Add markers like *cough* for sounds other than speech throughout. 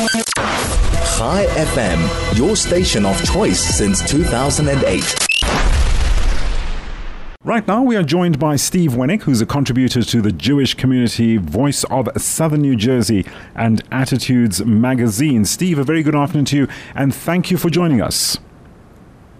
Chai FM, your station of choice since 2008. Right now, we are joined by Steve Wenick, who's a contributor to the Jewish community Voice of Southern New Jersey and Attitudes magazine. Steve, a very good afternoon to you, and thank you for joining us.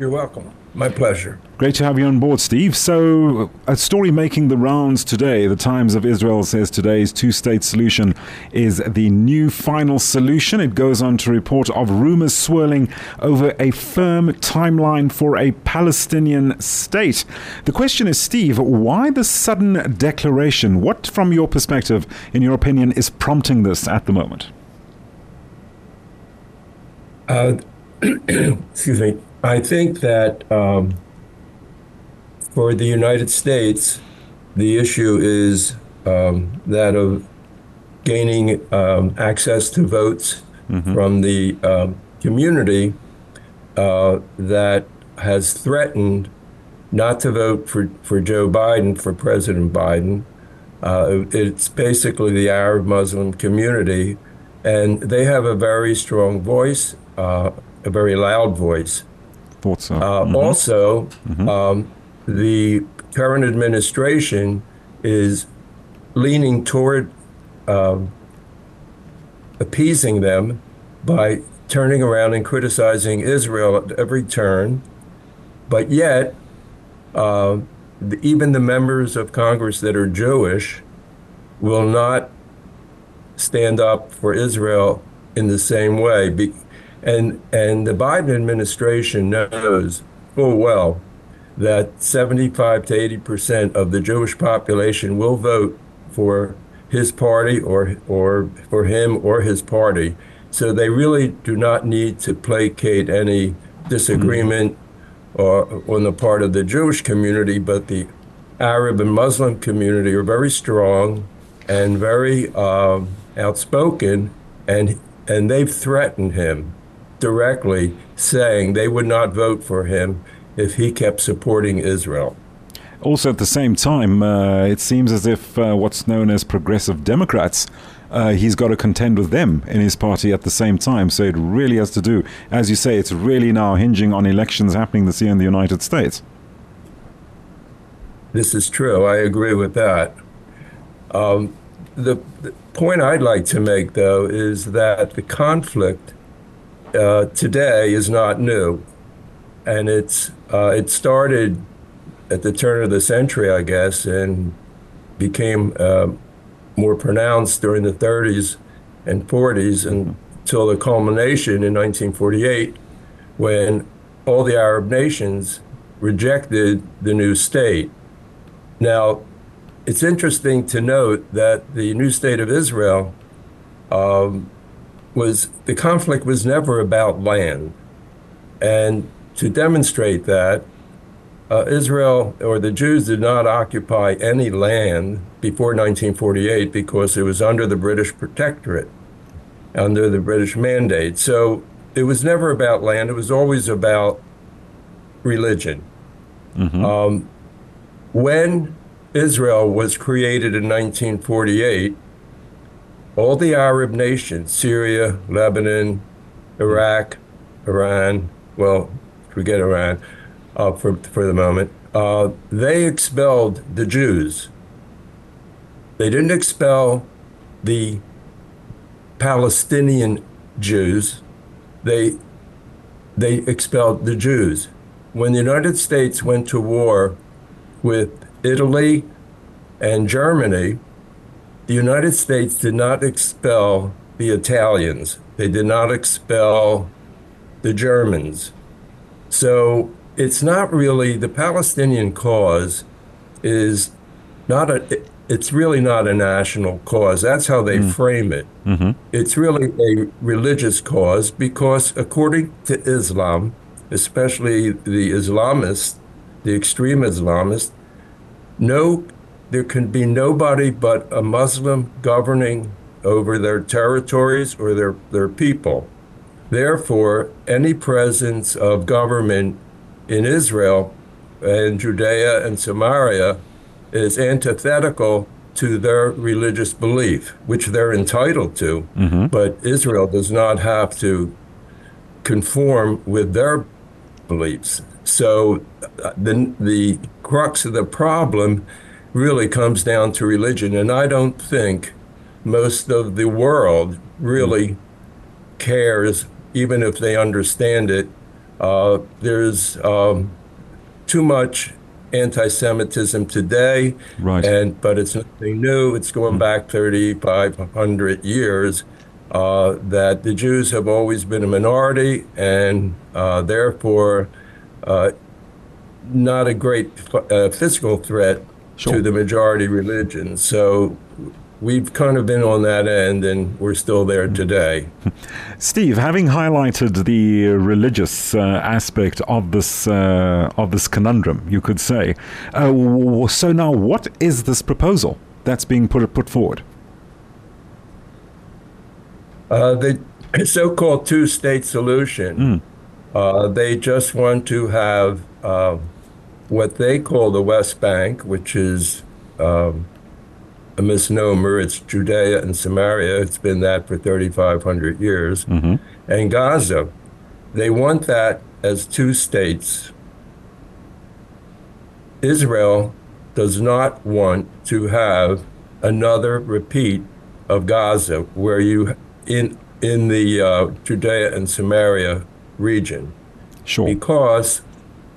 You're welcome. My pleasure. Great to have you on board, Steve. So, a story making the rounds today. The Times of Israel says today's two state solution is the new final solution. It goes on to report of rumors swirling over a firm timeline for a Palestinian state. The question is, Steve, why the sudden declaration? What, from your perspective, in your opinion, is prompting this at the moment? Uh, *clears throat* excuse me. I think that um, for the United States, the issue is um, that of gaining um, access to votes mm-hmm. from the uh, community uh, that has threatened not to vote for, for Joe Biden, for President Biden. Uh, it's basically the Arab Muslim community, and they have a very strong voice, uh, a very loud voice. Thought so. Uh, mm-hmm. Also, mm-hmm. Um, the current administration is leaning toward um, appeasing them by turning around and criticizing Israel at every turn. But yet, uh, the, even the members of Congress that are Jewish will not stand up for Israel in the same way. Be- and, and the Biden administration knows full well that 75 to 80 percent of the Jewish population will vote for his party or, or for him or his party. So they really do not need to placate any disagreement mm-hmm. or, on the part of the Jewish community, but the Arab and Muslim community are very strong and very uh, outspoken, and and they've threatened him directly saying they would not vote for him if he kept supporting Israel. Also, at the same time, uh, it seems as if uh, what's known as progressive Democrats, uh, he's got to contend with them in his party at the same time. So it really has to do, as you say, it's really now hinging on elections happening this year in the United States. This is true. I agree with that. Um, the, the point I'd like to make, though, is that the conflict uh, today is not new, and it's uh, it started at the turn of the century, I guess, and became uh, more pronounced during the 30s and 40s until the culmination in 1948, when all the Arab nations rejected the new state. Now, it's interesting to note that the new state of Israel um, was the conflict was never about land. And to demonstrate that, uh, Israel or the Jews did not occupy any land before 1948 because it was under the British protectorate, under the British mandate. So it was never about land, it was always about religion. Mm-hmm. Um, when Israel was created in 1948, all the Arab nations, Syria, Lebanon, Iraq, Iran, well, forget Iran uh, for, for the moment, uh, they expelled the Jews. They didn't expel the Palestinian Jews. They, they expelled the Jews. When the United States went to war with Italy and Germany, the United States did not expel the Italians, they did not expel the Germans. So it's not really the Palestinian cause is not a it's really not a national cause. That's how they mm. frame it. Mm-hmm. It's really a religious cause because, according to Islam, especially the Islamists, the extreme Islamists, no there can be nobody but a Muslim governing over their territories or their, their people. Therefore, any presence of government in Israel and Judea and Samaria is antithetical to their religious belief, which they're entitled to. Mm-hmm. But Israel does not have to conform with their beliefs. So uh, the, the crux of the problem really comes down to religion. And I don't think most of the world really cares, even if they understand it. Uh, there's um, too much anti-Semitism today, right? And but it's nothing new. It's going mm. back 3,500 years. Uh, that the Jews have always been a minority, and uh, therefore uh, not a great uh, physical threat sure. to the majority religion. So we've kind of been on that end and we're still there today. *laughs* Steve, having highlighted the religious uh, aspect of this uh, of this conundrum, you could say. Uh, so now, what is this proposal that's being put put forward? Uh, the *laughs* so-called two-state solution. Mm. they just want to have uh, what they call the West Bank, which is um, a misnomer. It's Judea and Samaria. It's been that for 3,500 years. Mm-hmm. And Gaza, they want that as two states. Israel does not want to have another repeat of Gaza, where you in in the uh, Judea and Samaria region, sure. because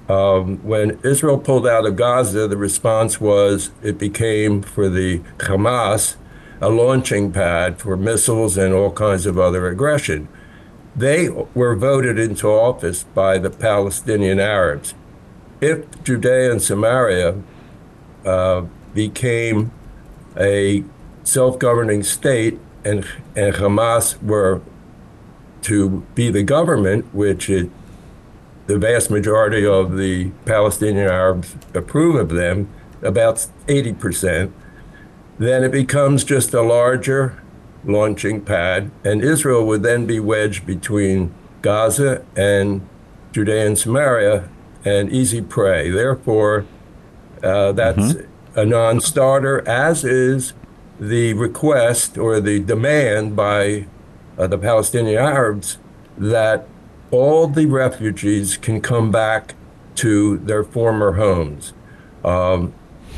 um, when Israel pulled out of Gaza, the response was it became for the Hamas a launching pad for missiles and all kinds of other aggression. They were voted into office by the Palestinian Arabs. If Judea and Samaria uh, became a self governing state and, and Hamas were to be the government, which it the vast majority of the Palestinian Arabs approve of them, about 80%, then it becomes just a larger launching pad, and Israel would then be wedged between Gaza and Judea and Samaria and easy prey. Therefore, uh, that's mm-hmm. a non starter, as is the request or the demand by uh, the Palestinian Arabs that all the refugees can come back to their former homes. Um,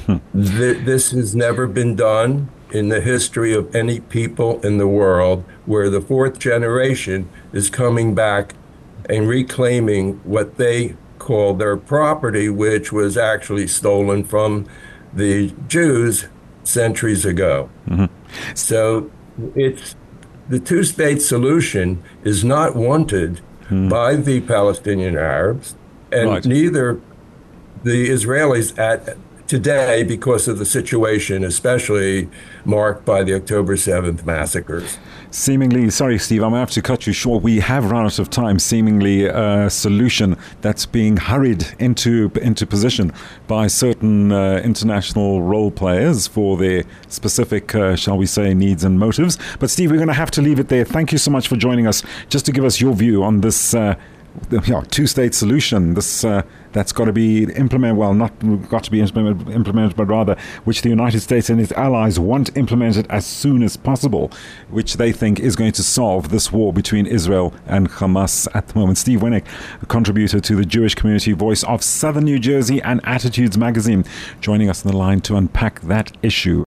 th- this has never been done in the history of any people in the world where the fourth generation is coming back and reclaiming what they call their property, which was actually stolen from the Jews centuries ago. Mm-hmm. So it's the two state solution is not wanted hmm. by the Palestinian Arabs, and right. neither the Israelis at today because of the situation, especially marked by the October 7th massacres. Seemingly, sorry, Steve, I'm going to have to cut you short. We have run out of time. Seemingly, a solution that's being hurried into into position by certain uh, international role players for their specific, uh, shall we say, needs and motives. But, Steve, we're going to have to leave it there. Thank you so much for joining us. Just to give us your view on this. Uh, *laughs* yeah, two-state solution. This uh, that's got to be implemented. Well, not got to be implemented, implemented, but rather which the United States and its allies want implemented as soon as possible, which they think is going to solve this war between Israel and Hamas at the moment. Steve Wenick, a contributor to the Jewish Community Voice of Southern New Jersey and Attitudes Magazine, joining us on the line to unpack that issue.